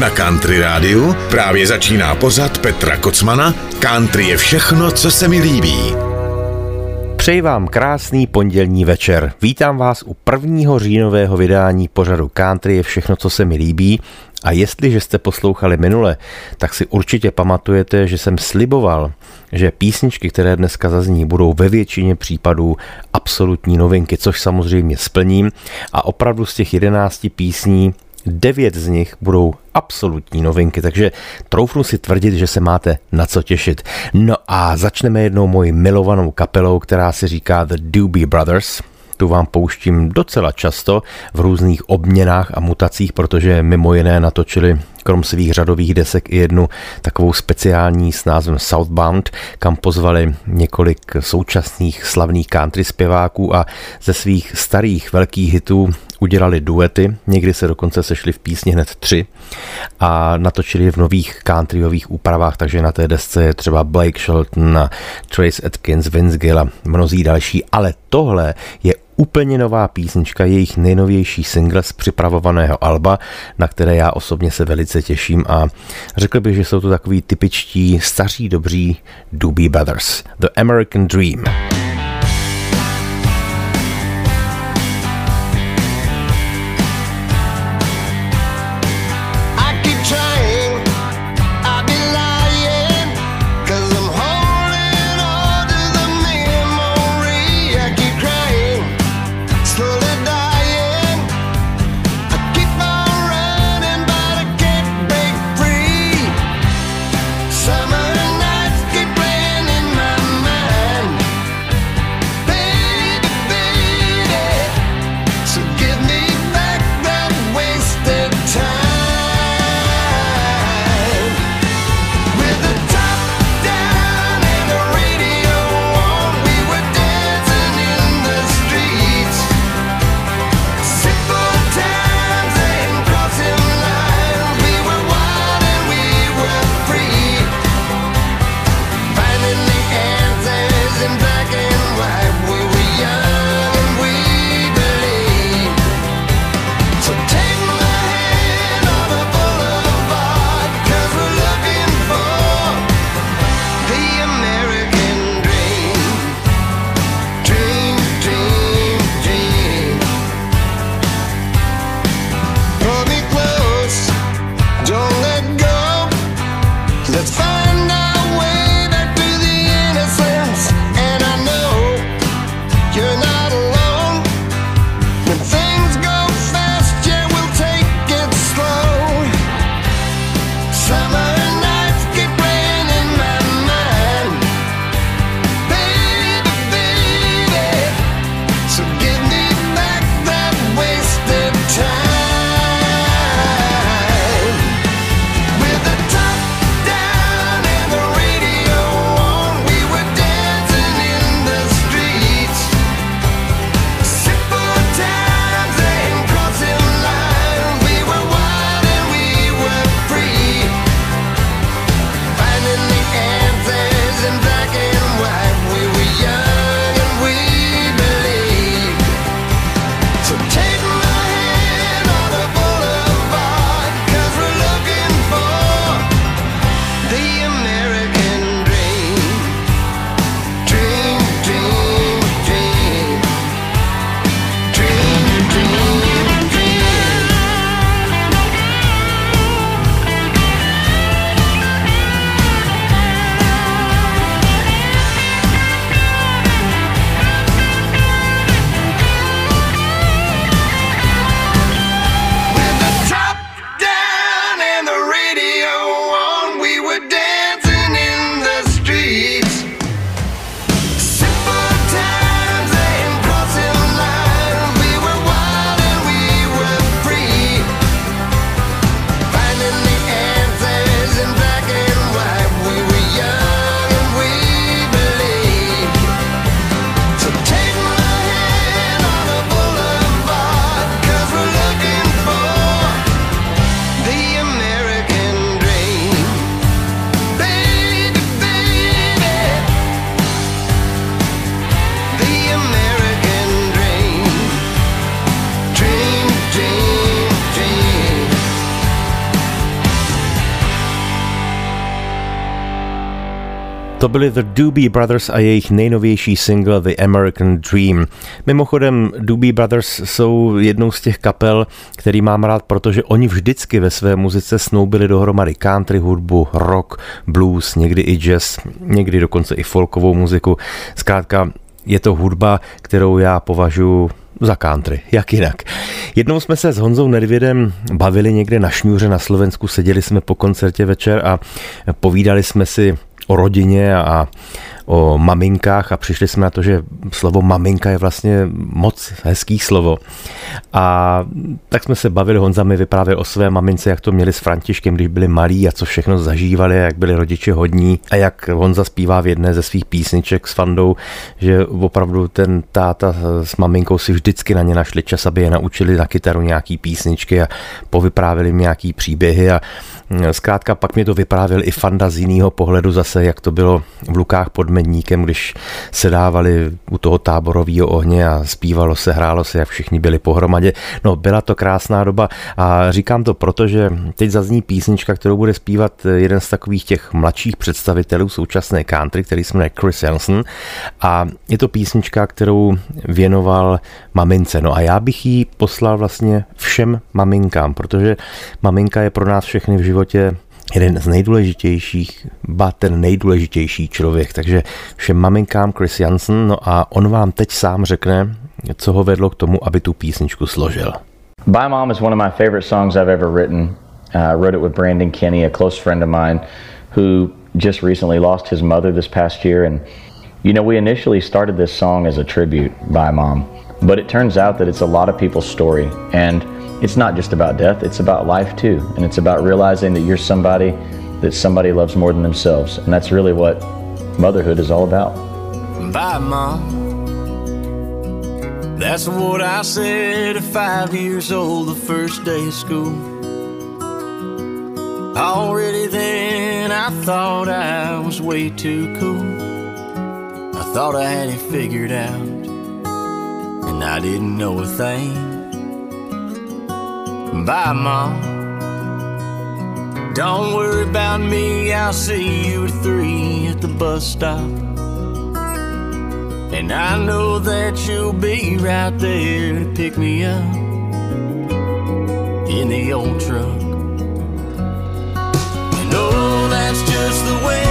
Na Country Rádiu právě začíná pořad Petra Kocmana Country je všechno, co se mi líbí. Přeji vám krásný pondělní večer. Vítám vás u prvního říjnového vydání pořadu Country je všechno, co se mi líbí. A jestliže jste poslouchali minule, tak si určitě pamatujete, že jsem sliboval, že písničky, které dneska zazní, budou ve většině případů absolutní novinky, což samozřejmě splním. A opravdu z těch jedenácti písní devět z nich budou absolutní novinky, takže troufnu si tvrdit, že se máte na co těšit. No a začneme jednou mojí milovanou kapelou, která se říká The Doobie Brothers. Tu vám pouštím docela často v různých obměnách a mutacích, protože mimo jiné natočili krom svých řadových desek i jednu takovou speciální s názvem Southbound, kam pozvali několik současných slavných country zpěváků a ze svých starých velkých hitů udělali duety, někdy se dokonce sešli v písni hned tři a natočili v nových countryových úpravách, takže na té desce je třeba Blake Shelton, Trace Atkins, Vince Gill a mnozí další, ale tohle je úplně nová písnička, jejich nejnovější single z připravovaného alba, na které já osobně se velice těším a řekl bych, že jsou to takový typičtí staří dobří Doobie Brothers. The American Dream. Byli The Doobie Brothers a jejich nejnovější single The American Dream. Mimochodem, Doobie Brothers jsou jednou z těch kapel, který mám rád, protože oni vždycky ve své muzice snoubili dohromady country hudbu, rock, blues, někdy i jazz, někdy dokonce i folkovou muziku. Zkrátka, je to hudba, kterou já považuji za country, jak jinak. Jednou jsme se s Honzou Nedvědem bavili někde na šňůře na Slovensku, seděli jsme po koncertě večer a povídali jsme si o rodině a o maminkách a přišli jsme na to, že slovo maminka je vlastně moc hezký slovo. A tak jsme se bavili, Honza mi vyprávěl o své mamince, jak to měli s Františkem, když byli malí a co všechno zažívali, jak byli rodiče hodní a jak Honza zpívá v jedné ze svých písniček s Fandou, že opravdu ten táta s maminkou si vždycky na ně našli čas, aby je naučili na kytaru nějaký písničky a povyprávili jim nějaký příběhy a zkrátka pak mě to vyprávěl i Fanda z jiného pohledu zase, jak to bylo v Lukách pod medníkem, když se dávali u toho táborového ohně a zpívalo se, hrálo se, jak všichni byli pohromadě. No, byla to krásná doba a říkám to proto, že teď zazní písnička, kterou bude zpívat jeden z takových těch mladších představitelů současné country, který se jmenuje Chris Jansen a je to písnička, kterou věnoval mamince. No a já bych ji poslal vlastně všem maminkám, protože maminka je pro nás všechny v životě jeden z nejdůležitějších, ba ten nejdůležitější člověk. Takže všem maminkám Chris Jansen, no a on vám teď sám řekne, co ho vedlo k tomu, aby tu písničku složil. Bye Mom is one of my favorite songs I've ever written. Uh, I wrote it with Brandon Kenny, a close friend of mine, who just recently lost his mother this past year. And, you know, we initially started this song as a tribute, Bye Mom. But it turns out that it's a lot of people's story. And it's not just about death, it's about life too. And it's about realizing that you're somebody that somebody loves more than themselves. And that's really what motherhood is all about. Bye, Mom. That's what I said at five years old, the first day of school. Already then, I thought I was way too cool. I thought I had it figured out, and I didn't know a thing. Bye, Mom. Don't worry about me, I'll see you at three at the bus stop. And I know that you'll be right there to pick me up in the old truck. And oh, that's just the way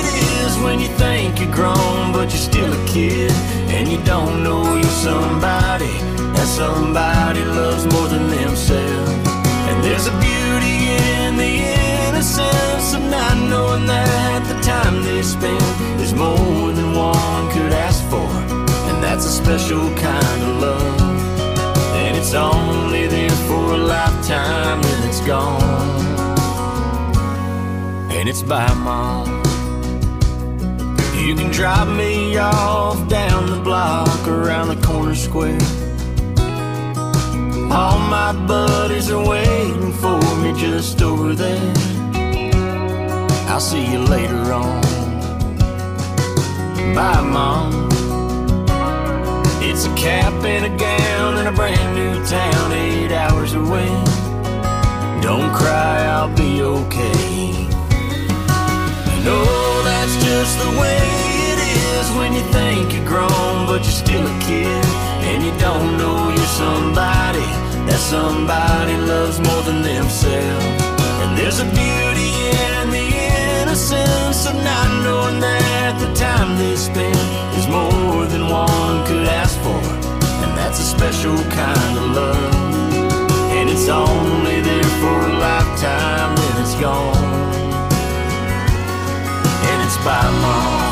it is when you think you're grown, but you're still a kid and you don't know you're somebody somebody loves more than themselves. And there's a beauty in the innocence of not knowing that the time they spend is more than one could ask for. And that's a special kind of love. And it's only there for a lifetime, and it's gone. And it's by mom. You can drop me off down the block around the corner square. All my buddies are waiting for me just over there. I'll see you later on. Bye, Mom. It's a cap and a gown in a brand new town, eight hours away. Don't cry, I'll be okay. I know that's just the way it is when you think you're grown, but you're still a kid, and you don't know somebody loves more than themselves. And there's a beauty in the innocence of not knowing that the time they spend is more than one could ask for. And that's a special kind of love. And it's only there for a lifetime, then it's gone. And it's by mom.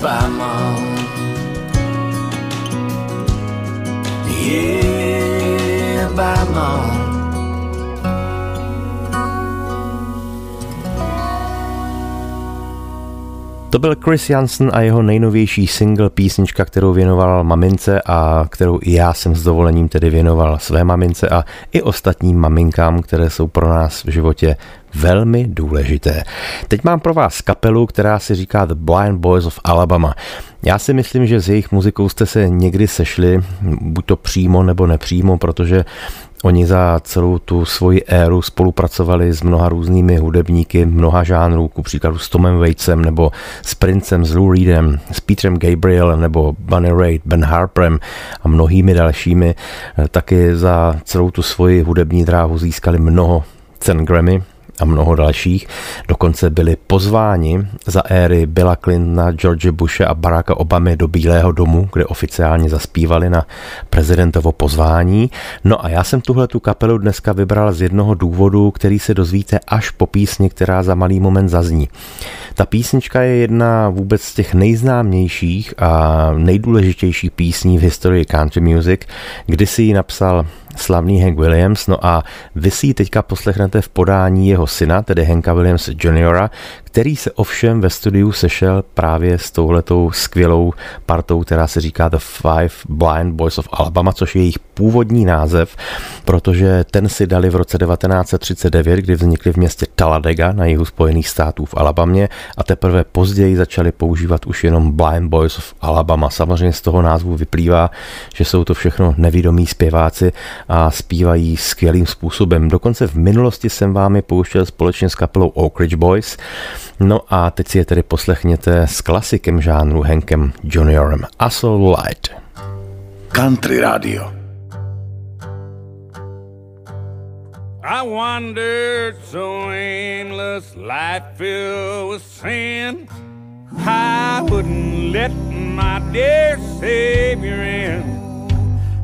By mom. Yeah, by mom. To byl Chris Jansen a jeho nejnovější single, písnička, kterou věnoval mamince a kterou i já jsem s dovolením tedy věnoval své mamince a i ostatním maminkám, které jsou pro nás v životě velmi důležité. Teď mám pro vás kapelu, která si říká The Blind Boys of Alabama. Já si myslím, že s jejich muzikou jste se někdy sešli, buď to přímo nebo nepřímo, protože Oni za celou tu svoji éru spolupracovali s mnoha různými hudebníky, mnoha žánrů, ku příkladu s Tomem Waitsem nebo s Princem, s Lou Reedem, s Petrem Gabriel nebo Bunny Raitt, Ben Harperem a mnohými dalšími. Taky za celou tu svoji hudební dráhu získali mnoho cen Grammy, a mnoho dalších. Dokonce byli pozváni za éry Billa Clintona, George Bushe a Baracka Obamy do Bílého domu, kde oficiálně zaspívali na prezidentovo pozvání. No a já jsem tuhle tu kapelu dneska vybral z jednoho důvodu, který se dozvíte až po písni, která za malý moment zazní. Ta písnička je jedna vůbec z těch nejznámějších a nejdůležitějších písní v historii country music, kdy si ji napsal slavný Hank Williams, no a vy si ji teďka poslechnete v podání jeho syna, tedy Hanka Williams Juniora, který se ovšem ve studiu sešel právě s touhletou skvělou partou, která se říká The Five Blind Boys of Alabama, což je jejich původní název, protože ten si dali v roce 1939, kdy vznikli v městě Talladega na jihu Spojených států v Alabamě a teprve později začali používat už jenom Blind Boys of Alabama. Samozřejmě z toho názvu vyplývá, že jsou to všechno nevědomí zpěváci a zpívají skvělým způsobem. Dokonce v minulosti jsem vám je pouštěl společně s kapelou Oak Ridge Boys. No a teď si je tedy poslechněte s klasikem žánru Hankem Juniorem Asol Light. Country Radio. I wandered so aimless, life filled with sin. I wouldn't let my dear Savior in.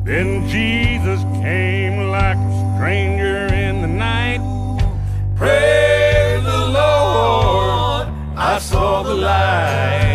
Then Jesus came like a stranger in the night. The Lord, I saw the light.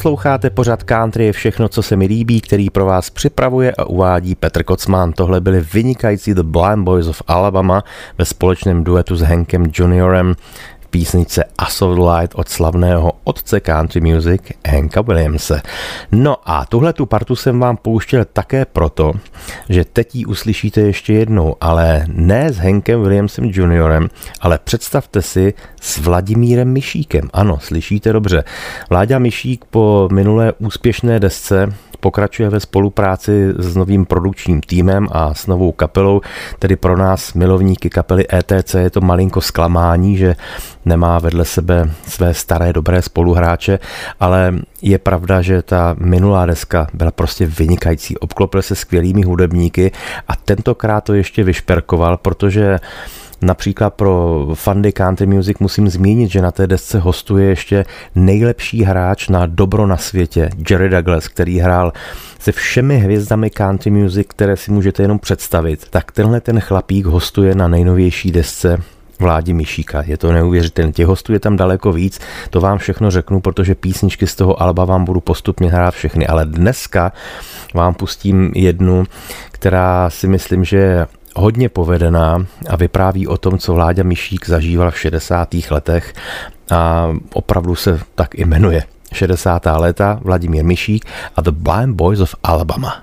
Posloucháte pořad Country je všechno, co se mi líbí, který pro vás připravuje a uvádí Petr Kocman. Tohle byly vynikající The Blind Boys of Alabama ve společném duetu s Hankem Juniorem písnice As of Light od slavného otce country music Hanka Williamse. No a tuhle tu partu jsem vám pouštěl také proto, že teď ji uslyšíte ještě jednou, ale ne s Hankem Williamsem juniorem, ale představte si s Vladimírem Myšíkem. Ano, slyšíte dobře. Vláďa Myšík po minulé úspěšné desce pokračuje ve spolupráci s novým produkčním týmem a s novou kapelou, tedy pro nás milovníky kapely ETC je to malinko zklamání, že nemá vedle sebe své staré dobré spoluhráče, ale je pravda, že ta minulá deska byla prostě vynikající. Obklopil se skvělými hudebníky a tentokrát to ještě vyšperkoval, protože Například pro fandy country music musím zmínit, že na té desce hostuje ještě nejlepší hráč na dobro na světě, Jerry Douglas, který hrál se všemi hvězdami country music, které si můžete jenom představit. Tak tenhle ten chlapík hostuje na nejnovější desce Vládi Myšíka. Je to neuvěřitelné. Těch hostů je tam daleko víc, to vám všechno řeknu, protože písničky z toho alba vám budu postupně hrát všechny. Ale dneska vám pustím jednu, která si myslím, že hodně povedená a vypráví o tom, co Vláďa Myšík zažíval v 60. letech a opravdu se tak i jmenuje. 60. léta Vladimír Myšík a The Blind Boys of Alabama.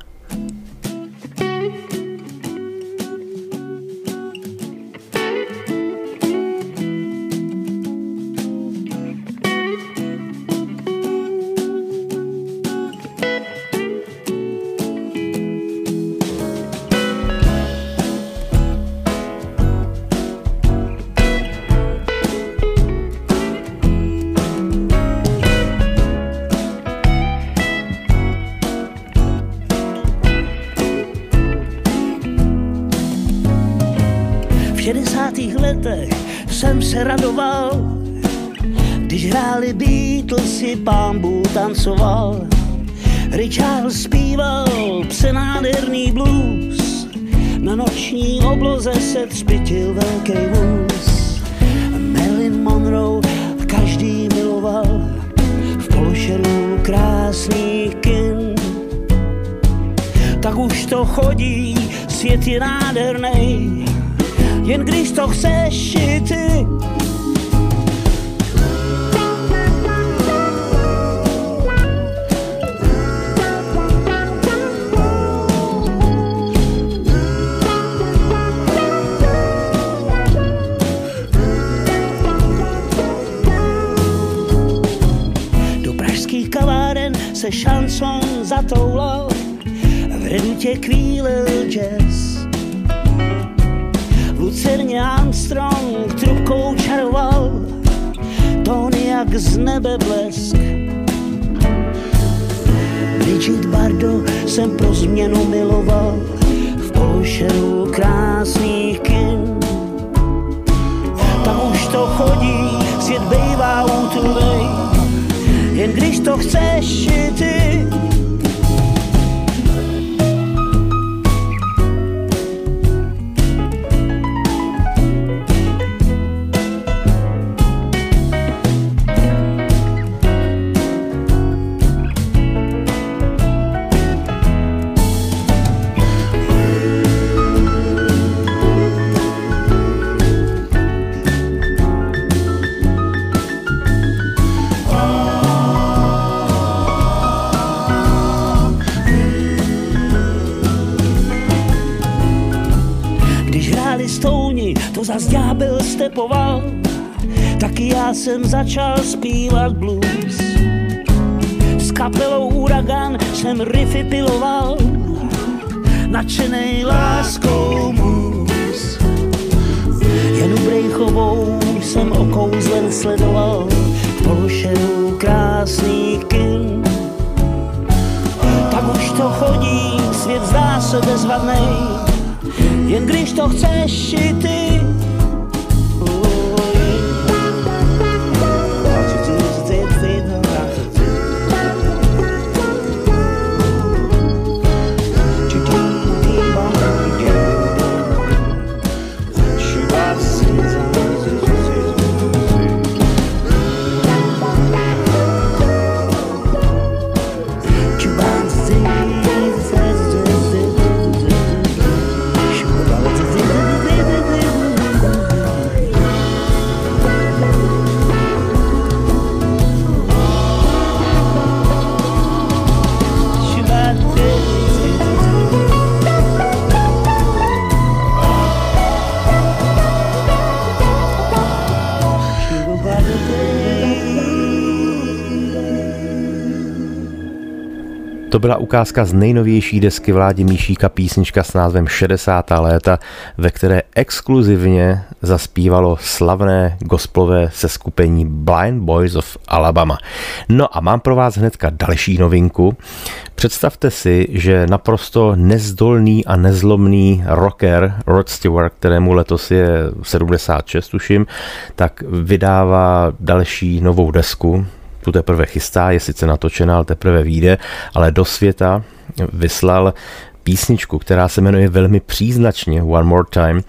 Si pámbu tancoval. Richard zpíval přenádherný blues, na noční obloze se třpitil velký vůz. Marilyn Monroe každý miloval, v pološeru krásných kin. Tak už to chodí, svět je nádherný, jen když to chceš i ty, se šanson zatoulal, v redutě kvílil jazz. Lucerně Armstrong trubkou čaroval, tóny jak z nebe blesk. Bridget Bardo jsem pro změnu miloval, v pološeru krásných kin. Tam už to chodí, svět bejvá útulej, jen když to chceš i ty. Stepoval, taky já jsem začal zpívat blues. S kapelou Uragan jsem riffy piloval, nadšenej láskou mus. Jenu Brejchovou jsem okouzlen sledoval, v krásný kin. Tak už to chodí, svět zdá se bezvadnej, jen když to chceš i ty, To byla ukázka z nejnovější desky Vládě Míšíka, písnička s názvem 60. léta, ve které exkluzivně zaspívalo slavné gospelové seskupení Blind Boys of Alabama. No a mám pro vás hnedka další novinku. Představte si, že naprosto nezdolný a nezlomný rocker Rod Stewart, kterému letos je 76, tuším, tak vydává další novou desku, tu teprve chystá, je sice natočená, ale teprve vyjde, ale do světa vyslal písničku, která se jmenuje velmi příznačně One More Time.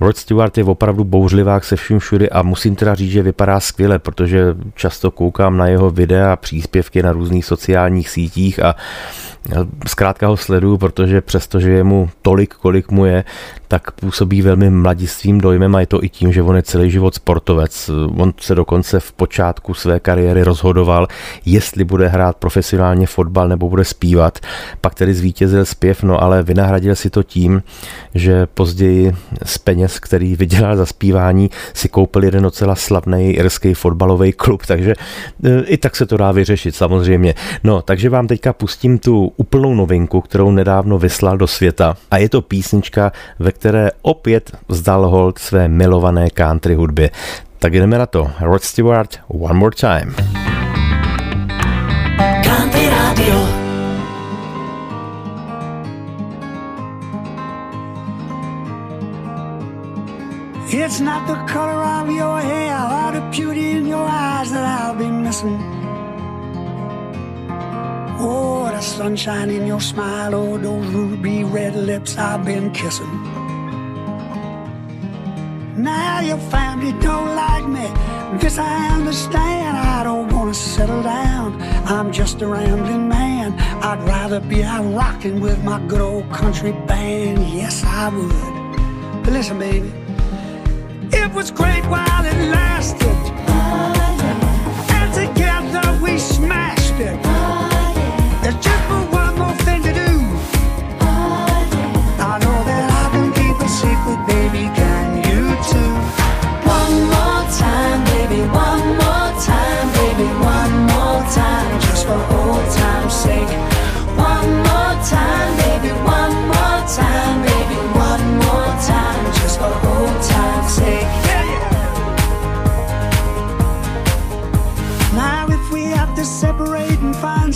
Rod Stewart je opravdu bouřlivák se vším všudy a musím teda říct, že vypadá skvěle, protože často koukám na jeho videa a příspěvky na různých sociálních sítích a zkrátka ho sleduju, protože přestože je mu tolik, kolik mu je, tak působí velmi mladistvým dojmem a je to i tím, že on je celý život sportovec. On se dokonce v počátku své kariéry rozhodoval, jestli bude hrát profesionálně fotbal nebo bude zpívat. Pak tedy zvítězil zpěv, no ale vynahradil si to tím, že později z peněz, který vydělal za zpívání, si koupil jeden docela slavný irský fotbalový klub, takže e, i tak se to dá vyřešit samozřejmě. No, takže vám teďka pustím tu úplnou novinku, kterou nedávno vyslal do světa a je to písnička, ve které opět vzdal hold své milované country hudbě. Tak jdeme na to. Rod Stewart, One More Time. Country Radio. It's not the color of your hair or the beauty in your eyes that I'll be missing. Oh, the sunshine in your smile, oh, those ruby red lips I've been kissing. Now your family don't like me. This I understand. I don't wanna settle down. I'm just a rambling man. I'd rather be out rocking with my good old country band. Yes, I would. But listen, baby, it was great while it lasted. And together we smashed it.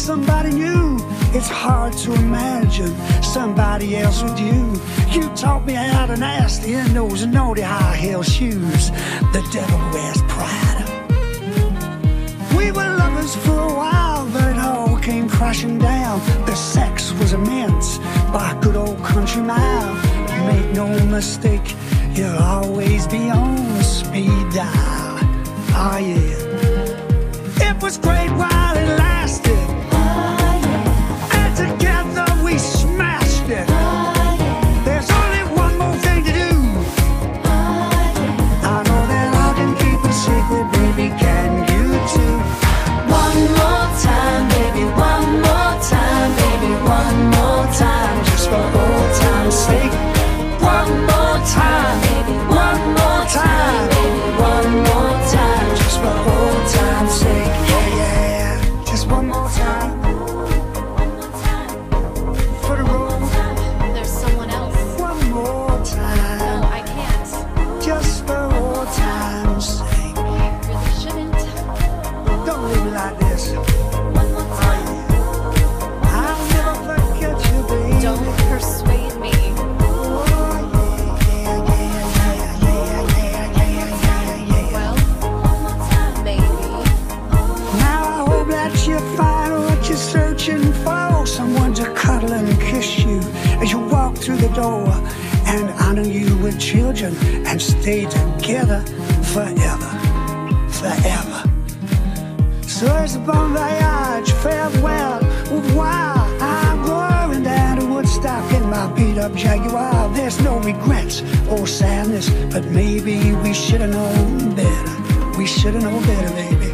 Somebody new, it's hard to imagine somebody else with you. You taught me how to nasty in those naughty high heel shoes. The devil wears Prada. We were lovers for a while, but it all came crashing down. The sex was immense by good old country mile. Make no mistake, you'll always be on speed dial. Oh yeah. It was great while it lasted. One more time, baby, One more time. baby, one more time. Just for old door and honor you with children and stay together forever. Forever. So it's a bon voyage, farewell, revoir. I'm going down to Woodstock in my beat up Jaguar. There's no regrets or sadness, but maybe we should have known better. We should have known better, baby.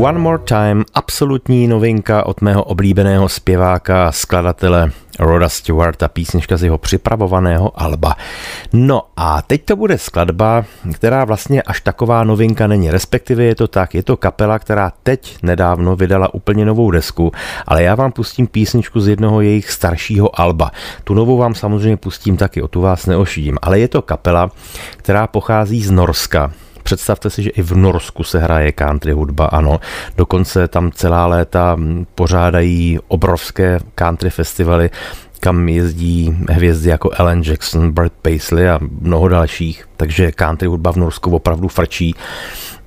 One More Time, absolutní novinka od mého oblíbeného zpěváka, skladatele Roda Stewarta, písnička z jeho připravovaného alba. No a teď to bude skladba, která vlastně až taková novinka není, respektive je to tak, je to kapela, která teď nedávno vydala úplně novou desku, ale já vám pustím písničku z jednoho jejich staršího alba. Tu novou vám samozřejmě pustím taky, o tu vás neošidím, ale je to kapela, která pochází z Norska, Představte si, že i v Norsku se hraje country hudba, ano. Dokonce tam celá léta pořádají obrovské country festivaly, kam jezdí hvězdy jako Ellen Jackson, Bert Paisley a mnoho dalších. Takže country hudba v Norsku opravdu frčí.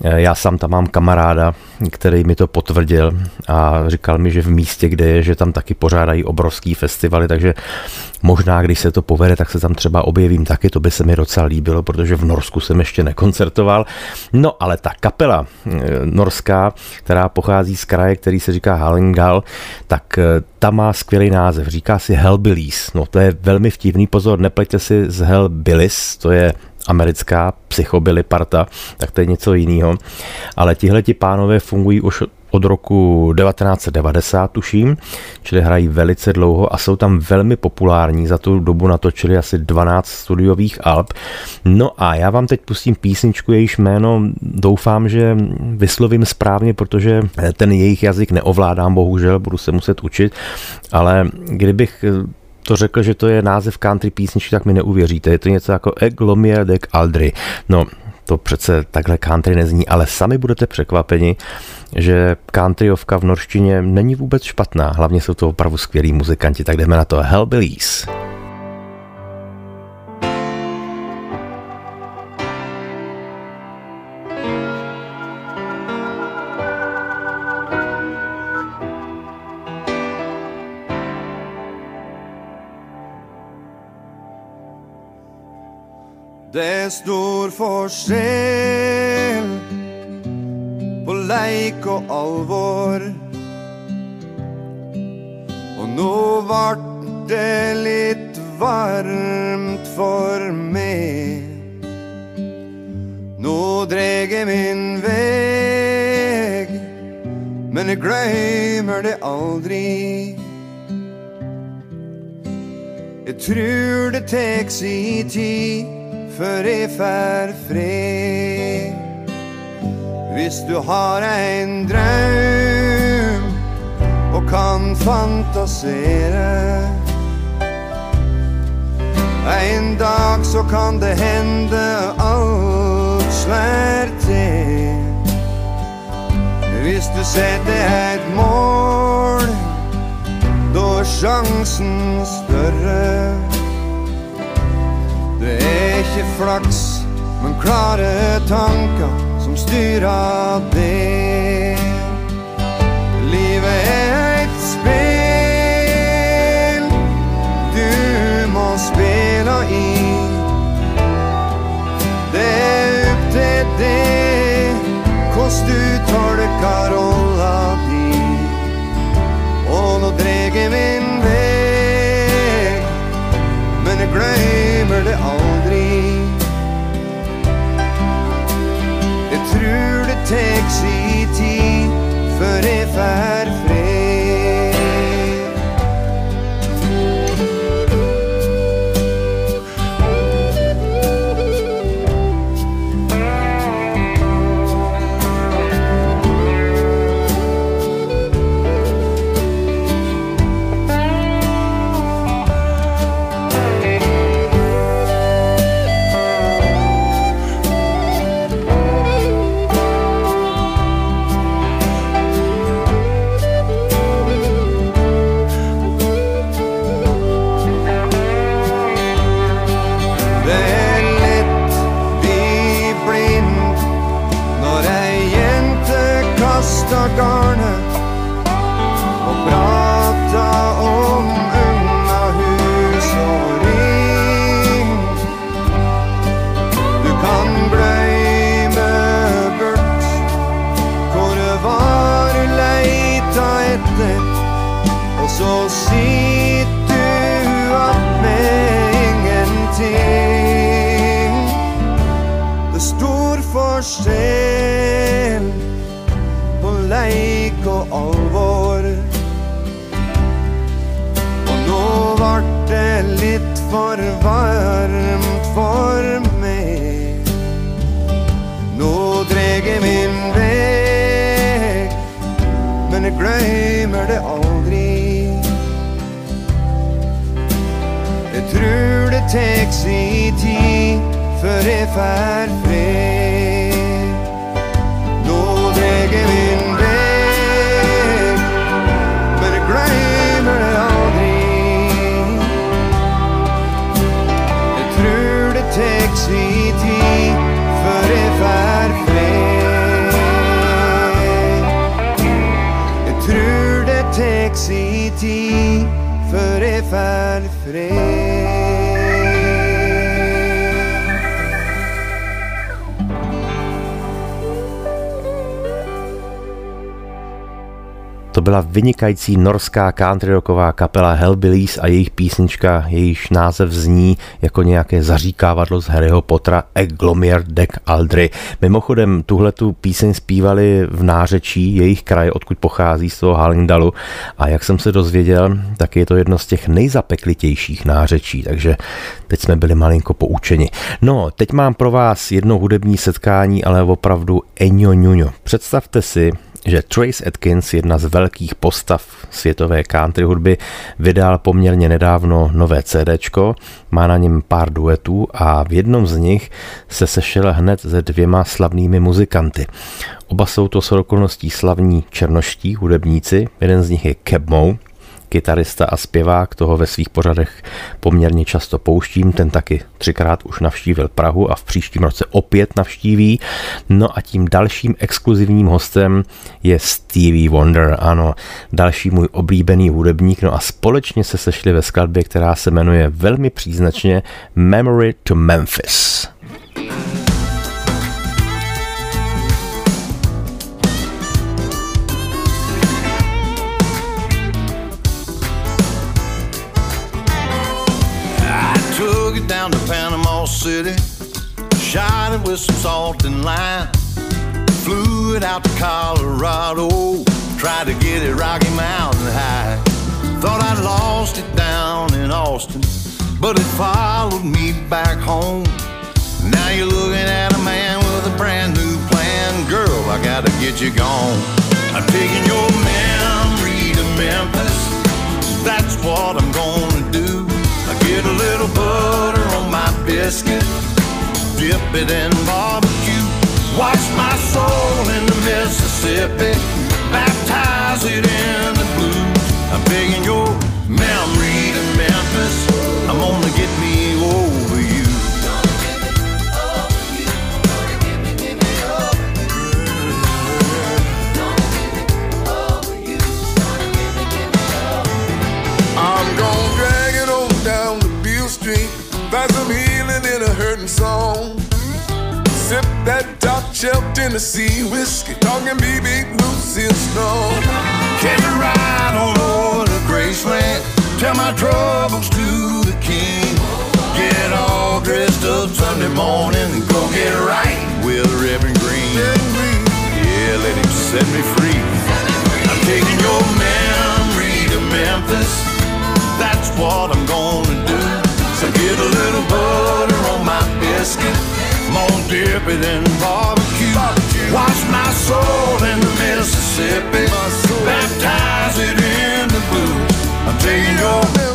Eh, já sám tam mám kamaráda, který mi to potvrdil a říkal mi, že v místě, kde je, že tam taky pořádají obrovský festivaly, takže možná, když se to povede, tak se tam třeba objevím taky, to by se mi docela líbilo, protože v Norsku jsem ještě nekoncertoval. No ale ta kapela eh, norská, která pochází z kraje, který se říká Halingal, tak eh, ta má skvělý název, říká si Hellbillies. No to je velmi vtipný pozor, nepleťte si z Hellbillies, to je americká psychobily parta, tak to je něco jiného. Ale tihle ti pánové fungují už od roku 1990, tuším, čili hrají velice dlouho a jsou tam velmi populární. Za tu dobu natočili asi 12 studiových alb. No a já vám teď pustím písničku, jejíž jméno doufám, že vyslovím správně, protože ten jejich jazyk neovládám, bohužel, budu se muset učit, ale kdybych to řekl, že to je název country písničky, tak mi neuvěříte. Je to něco jako Eglomia dek Aldry. No, to přece takhle country nezní, ale sami budete překvapeni, že countryovka v norštině není vůbec špatná. Hlavně jsou to opravdu skvělí muzikanti, tak jdeme na to Hellbillies. Det er stor forskjell på leik og alvor. Og nå vart det litt varmt for meg. Nå dreg jeg min veg, men jeg glemmer det aldri. Jeg trur det tek si tid før jeg fær fred. Hvis du har en drøm og kan fantasere. En dag så kan det hende alt slår til. Hvis du setter et mål, da er sjansen større. Det er ikke flaks, men klare tanker som styrer det. Livet er varmt for meg. Nå dreg jeg min vei, men jeg glemmer det aldri. Jeg tror det tek si tid før jeg fær tid før jeg fær fred. Byla vynikající norská country rocková kapela Hellbillies a jejich písnička, jejíž název zní jako nějaké zaříkávadlo z Harryho Pottera Eglomir Dek Aldry. Mimochodem, tuhle tu píseň zpívali v nářečí jejich kraje, odkud pochází z toho Hallindalu a jak jsem se dozvěděl, tak je to jedno z těch nejzapeklitějších nářečí, takže teď jsme byli malinko poučeni. No, teď mám pro vás jedno hudební setkání, ale opravdu Eňo. Představte si, že Trace Atkins, jedna z velkých postav světové country hudby, vydal poměrně nedávno nové CDčko, má na něm pár duetů a v jednom z nich se sešel hned se dvěma slavnými muzikanty. Oba jsou to s okolností slavní černoští hudebníci, jeden z nich je Keb Mo, kytarista a zpěvák, toho ve svých pořadech poměrně často pouštím, ten taky třikrát už navštívil Prahu a v příštím roce opět navštíví. No a tím dalším exkluzivním hostem je Stevie Wonder, ano, další můj oblíbený hudebník, no a společně se sešli ve skladbě, která se jmenuje velmi příznačně Memory to Memphis. Down to Panama City, shot it with some salt and lime. Flew it out to Colorado, tried to get it Rocky Mountain high. Thought I'd lost it down in Austin, but it followed me back home. Now you're looking at a man with a brand new plan. Girl, I gotta get you gone. I'm taking your memory to Memphis. That's what I'm gonna do. A little butter on my biscuit, dip it in barbecue. Wash my soul in the Mississippi, baptize it in song. Sip that top shelf Tennessee whiskey. Talking BB Lucy Snow. Catch a ride on over to Graceland. Tell my troubles to the king. Get all dressed up Sunday morning and go get right with Reverend Green. Yeah, let him set me free. I'm taking your memory to Memphis. That's what I'm my biscuit. I'm gonna dip it in barbecue. Wash my soul in the Mississippi. Baptize it in the blues. I'm taking your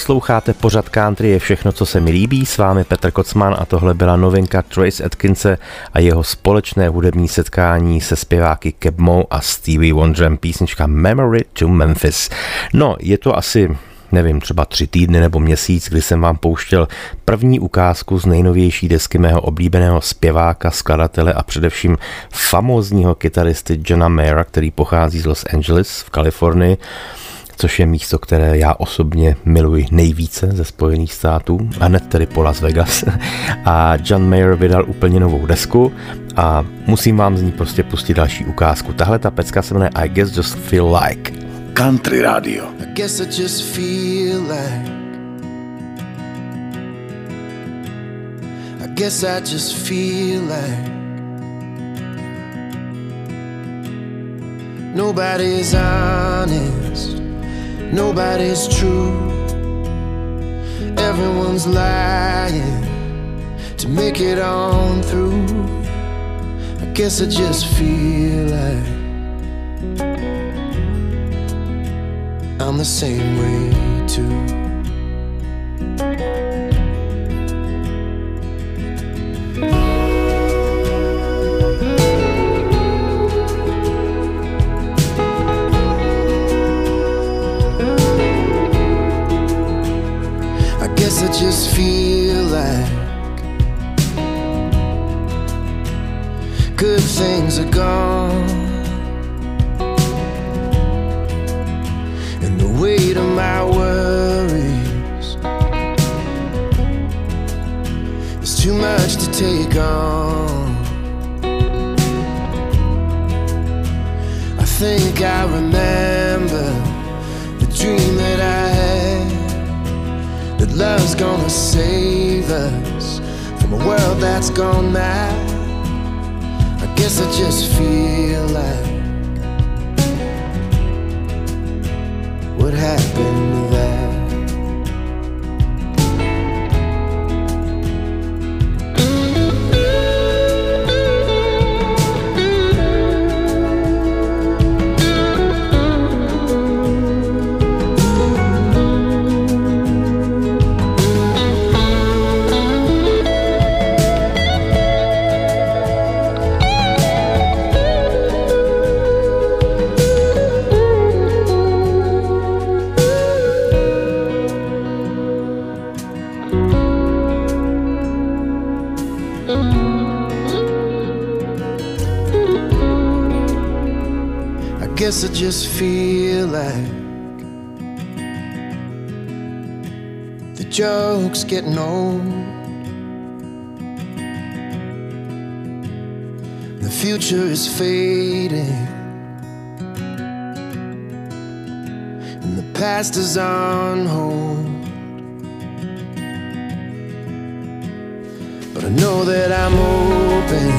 Posloucháte pořad country je všechno, co se mi líbí. S vámi Petr Kocman a tohle byla novinka Trace Atkinse a jeho společné hudební setkání se zpěváky Kebmo a Stevie Wonderem písnička Memory to Memphis. No, je to asi nevím, třeba tři týdny nebo měsíc, kdy jsem vám pouštěl první ukázku z nejnovější desky mého oblíbeného zpěváka, skladatele a především famózního kytaristy Johna Mayera, který pochází z Los Angeles v Kalifornii což je místo, které já osobně miluji nejvíce ze Spojených států, a hned tedy po Las Vegas. A John Mayer vydal úplně novou desku a musím vám z ní prostě pustit další ukázku. Tahle ta pecka se jmenuje I Guess Just Feel Like. Country Radio. I guess I just feel like I guess I just feel like Nobody's honest Nobody's true Everyone's lying To make it on through I guess I just feel like I'm the same way too. The future is fading, and the past is on hold. But I know that I'm open,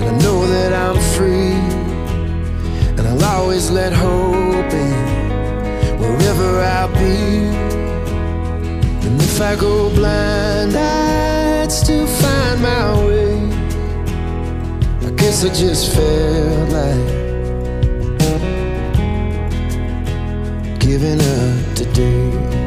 and I know that I'm free. And I'll always let hope in wherever I'll be. And if I go blind, I'd still find my way. Guess I just felt like giving up today.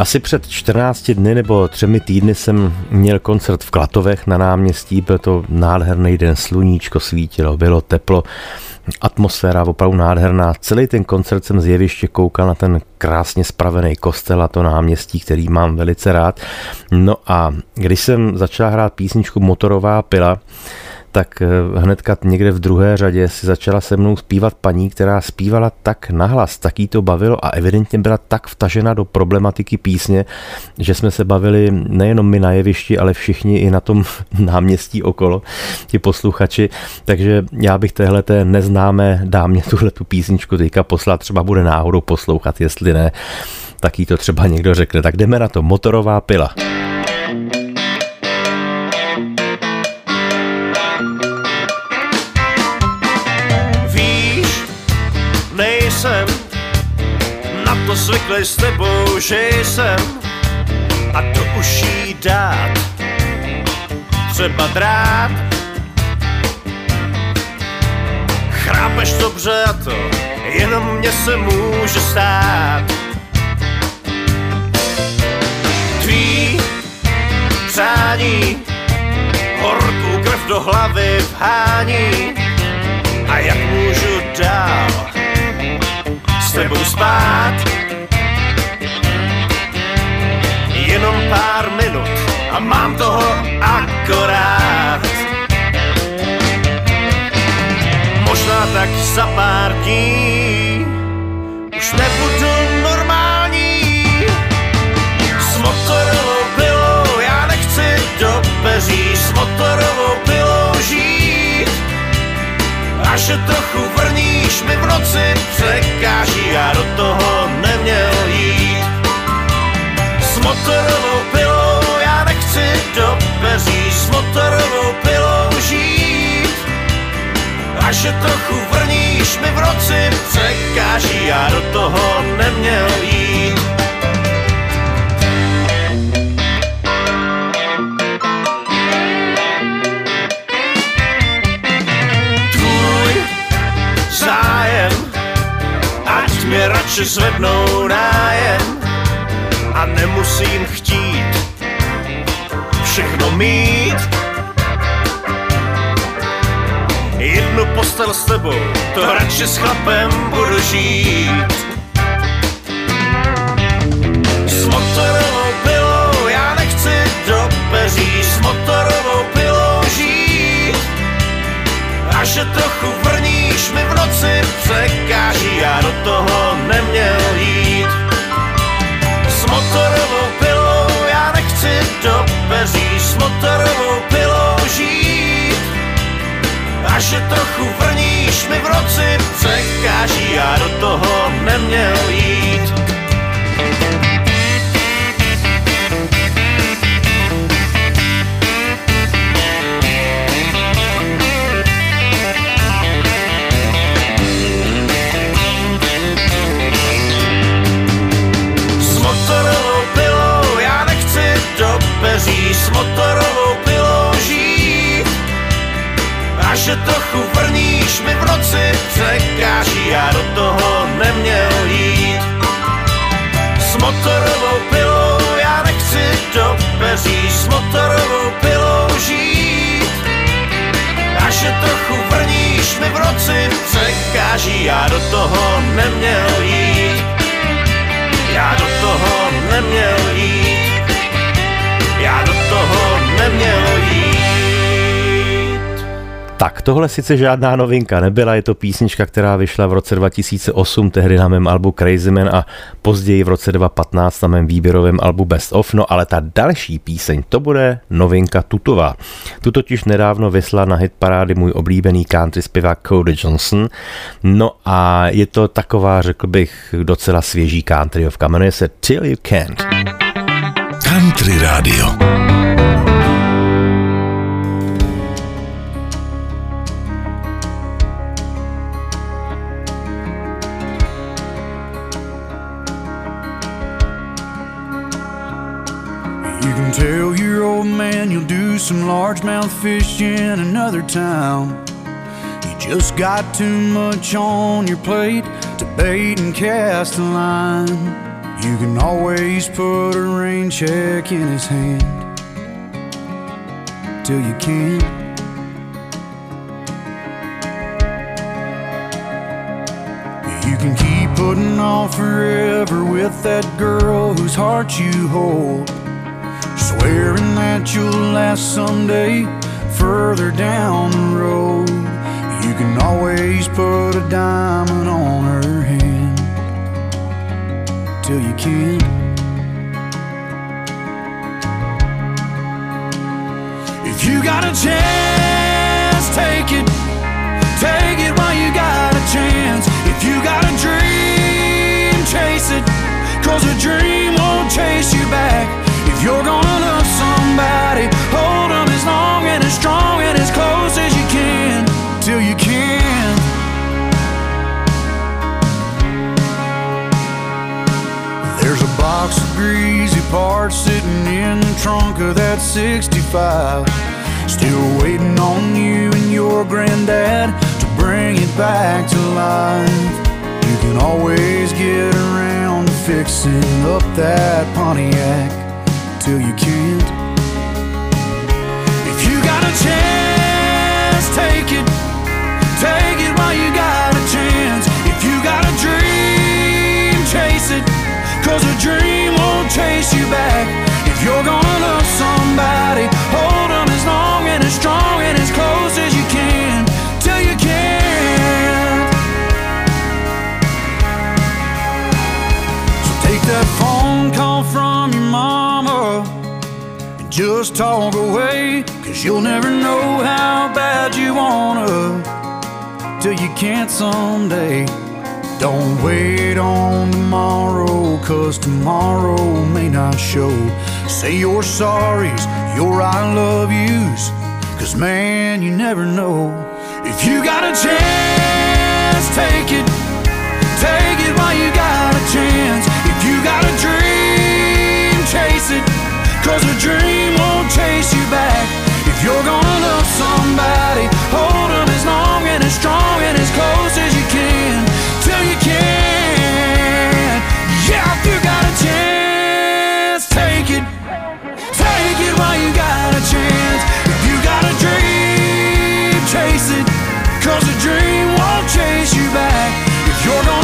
Asi před 14 dny nebo třemi týdny jsem měl koncert v Klatovech na náměstí, byl to nádherný den, sluníčko svítilo, bylo teplo, atmosféra opravdu nádherná. Celý ten koncert jsem z jeviště koukal na ten krásně spravený kostel a to náměstí, který mám velice rád. No a když jsem začal hrát písničku Motorová pila, tak eh, hnedka někde v druhé řadě si začala se mnou zpívat paní, která zpívala tak nahlas, tak jí to bavilo a evidentně byla tak vtažena do problematiky písně, že jsme se bavili nejenom my na jevišti, ale všichni i na tom náměstí okolo, ti posluchači. Takže já bych téhle té neznámé dámě tuhle tu písničku teďka poslat, třeba bude náhodou poslouchat, jestli ne, tak jí to třeba někdo řekne. Tak jdeme na to, motorová pila. nejsem to zvyklý s tebou, že jsem. A to už jí dát. Třeba drát. Chrápeš dobře a to jenom mě se může stát. Tvý přání horkou krev do hlavy vhání. A jak můžu dál s tebou spát. Jenom pár minut a mám toho akorát. Možná tak za pár dní už nebudu normální. S motorovou pilou já nechci do peří, s motorovou pilou žít. A že trochu vrníš mi v noci překáží, já do toho motorovou pilou já nechci do peří, s motorovou pilou žít. A že trochu vrníš mi v noci překáží, já do toho neměl jít. Zájem, ať mě radši zvednou nájem a nemusím chtít všechno mít. Jednu postel s tebou, to radši s chlapem budu žít. S motorovou pilou já nechci do peří, s motorovou pilou žít. A že trochu vrníš mi v noci překáží, já do toho neměl jít. Motorovou pilou já nechci do peří, s motorovou pilou žít. A že trochu vrníš mi v noci překáží, já do toho neměl jít. Tohle sice žádná novinka nebyla, je to písnička, která vyšla v roce 2008, tehdy na mém albu Crazy Man a později v roce 2015 na mém výběrovém albu Best Of, no ale ta další píseň, to bude novinka tutová. Tu totiž nedávno vysla na hit parády můj oblíbený country zpěvák Cody Johnson, no a je to taková, řekl bych, docela svěží countryovka, jmenuje se Till You Can't. Country Radio. Tell your old man you'll do some largemouth fish in another town. You just got too much on your plate to bait and cast a line. You can always put a rain check in his hand till you can't. You can keep putting off forever with that girl whose heart you hold. Swearing that you'll last someday further down the road. You can always put a diamond on her hand till you can't. If you got a chance, take it. Take it while you got a chance. If you got a dream, chase it. Cause a dream won't chase you back. If you're gonna love somebody, hold them as long and as strong and as close as you can. Till you can. There's a box of greasy parts sitting in the trunk of that 65. Still waiting on you and your granddad to bring it back to life. You can always get around to fixing up that Pontiac till you can't. If you got a chance, take it. Take it while you got a chance. If you got a dream, chase it. Cause a dream won't chase you back. If you're gonna love somebody, hold them as long and as strong and as close just talk away. Cause you'll never know how bad you wanna till you can't someday. Don't wait on tomorrow, cause tomorrow may not show. Say your sorries, your I love yous, cause man, you never know. If you got a chance, take it. Take it while you got a chance. If you got a. Cause a dream won't chase you back. If you're gonna love somebody, hold them as long and as strong and as close as you can. Till you can. Yeah, if you got a chance, take it. Take it while you got a chance. If you got a dream, chase it. Cause a dream won't chase you back. If you're gonna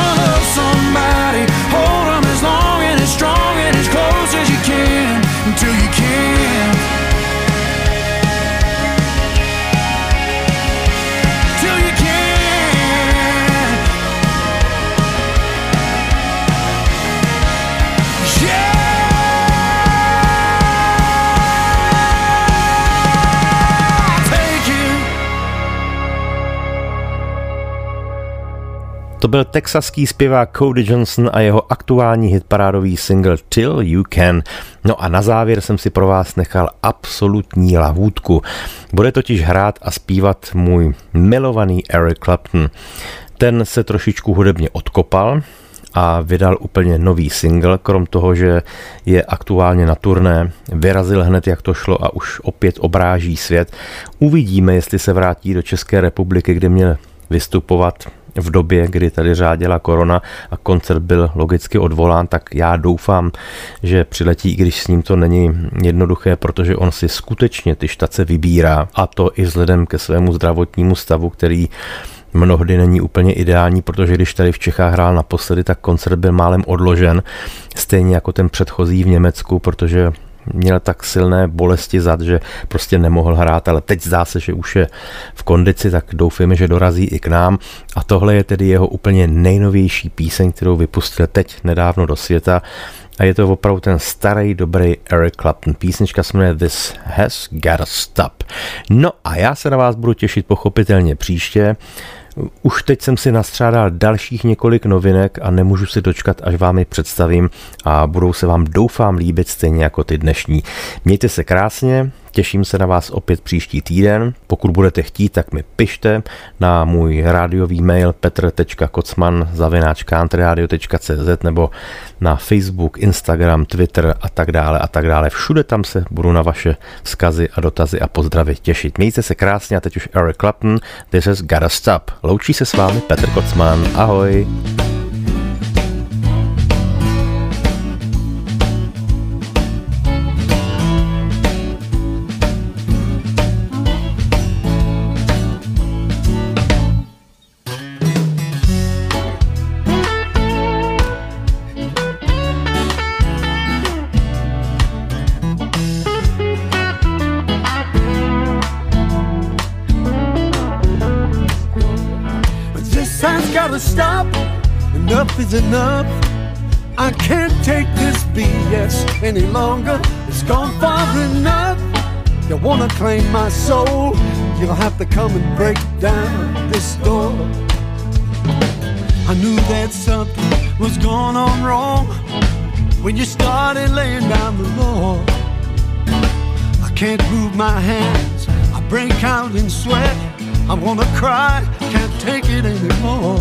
To byl texaský zpěvák Cody Johnson a jeho aktuální hitparádový single Till You Can. No a na závěr jsem si pro vás nechal absolutní lahůdku. Bude totiž hrát a zpívat můj milovaný Eric Clapton. Ten se trošičku hudebně odkopal a vydal úplně nový single, krom toho, že je aktuálně na turné, vyrazil hned, jak to šlo a už opět obráží svět. Uvidíme, jestli se vrátí do České republiky, kde měl vystupovat v době, kdy tady řádila korona a koncert byl logicky odvolán, tak já doufám, že přiletí, i když s ním to není jednoduché, protože on si skutečně ty štace vybírá. A to i vzhledem ke svému zdravotnímu stavu, který mnohdy není úplně ideální, protože když tady v Čechách hrál naposledy, tak koncert byl málem odložen, stejně jako ten předchozí v Německu, protože měl tak silné bolesti zad, že prostě nemohl hrát, ale teď zdá se, že už je v kondici, tak doufáme, že dorazí i k nám. A tohle je tedy jeho úplně nejnovější píseň, kterou vypustil teď nedávno do světa. A je to opravdu ten starý, dobrý Eric Clapton. Písnička se jmenuje This Has Gotta Stop. No a já se na vás budu těšit pochopitelně příště. Už teď jsem si nastřádal dalších několik novinek a nemůžu si dočkat, až vám je představím a budou se vám doufám líbit stejně jako ty dnešní. Mějte se krásně, těším se na vás opět příští týden. Pokud budete chtít, tak mi pište na můj rádiový mail petr.kocman zavináčkantradio.cz nebo na Facebook, Instagram, Twitter a tak dále a tak dále. Všude tam se budu na vaše vzkazy a dotazy a pozdravy těšit. Mějte se krásně a teď už Eric Clapton, This has gotta stop. Loučí se s vámi Petr Kocman. Ahoj. Enough is enough. I can't take this BS any longer. It's gone far enough. You wanna claim my soul? You'll have to come and break down this door. I knew that something was going on wrong when you started laying down the law. I can't move my hands, I break out in sweat. I wanna cry, can't take it anymore.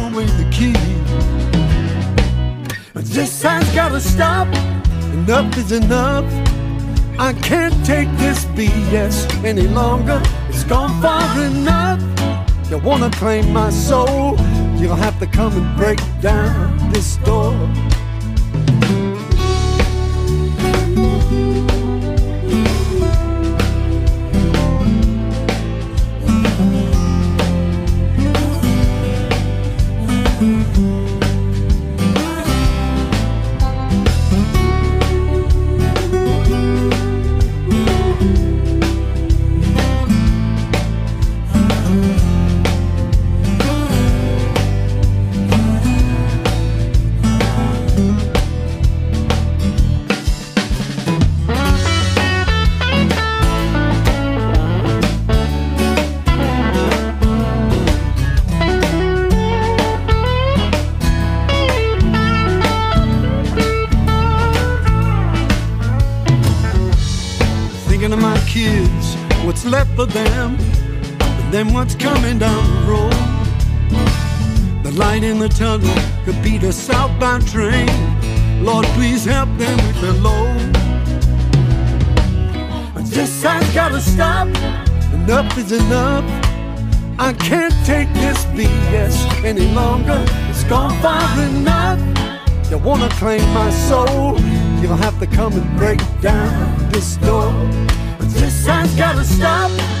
away the key. But this sign's gotta stop, enough is enough. I can't take this BS any longer. It's gone far enough. You wanna claim my soul? You'll have to come and break down this door. And what's coming down the road. The light in the tunnel could be the southbound train. Lord, please help them with their load. But this sign's gotta stop. Enough is enough. I can't take this BS any longer. It's gone far enough. You wanna claim my soul? You'll have to come and break down this door. But this sign's gotta stop.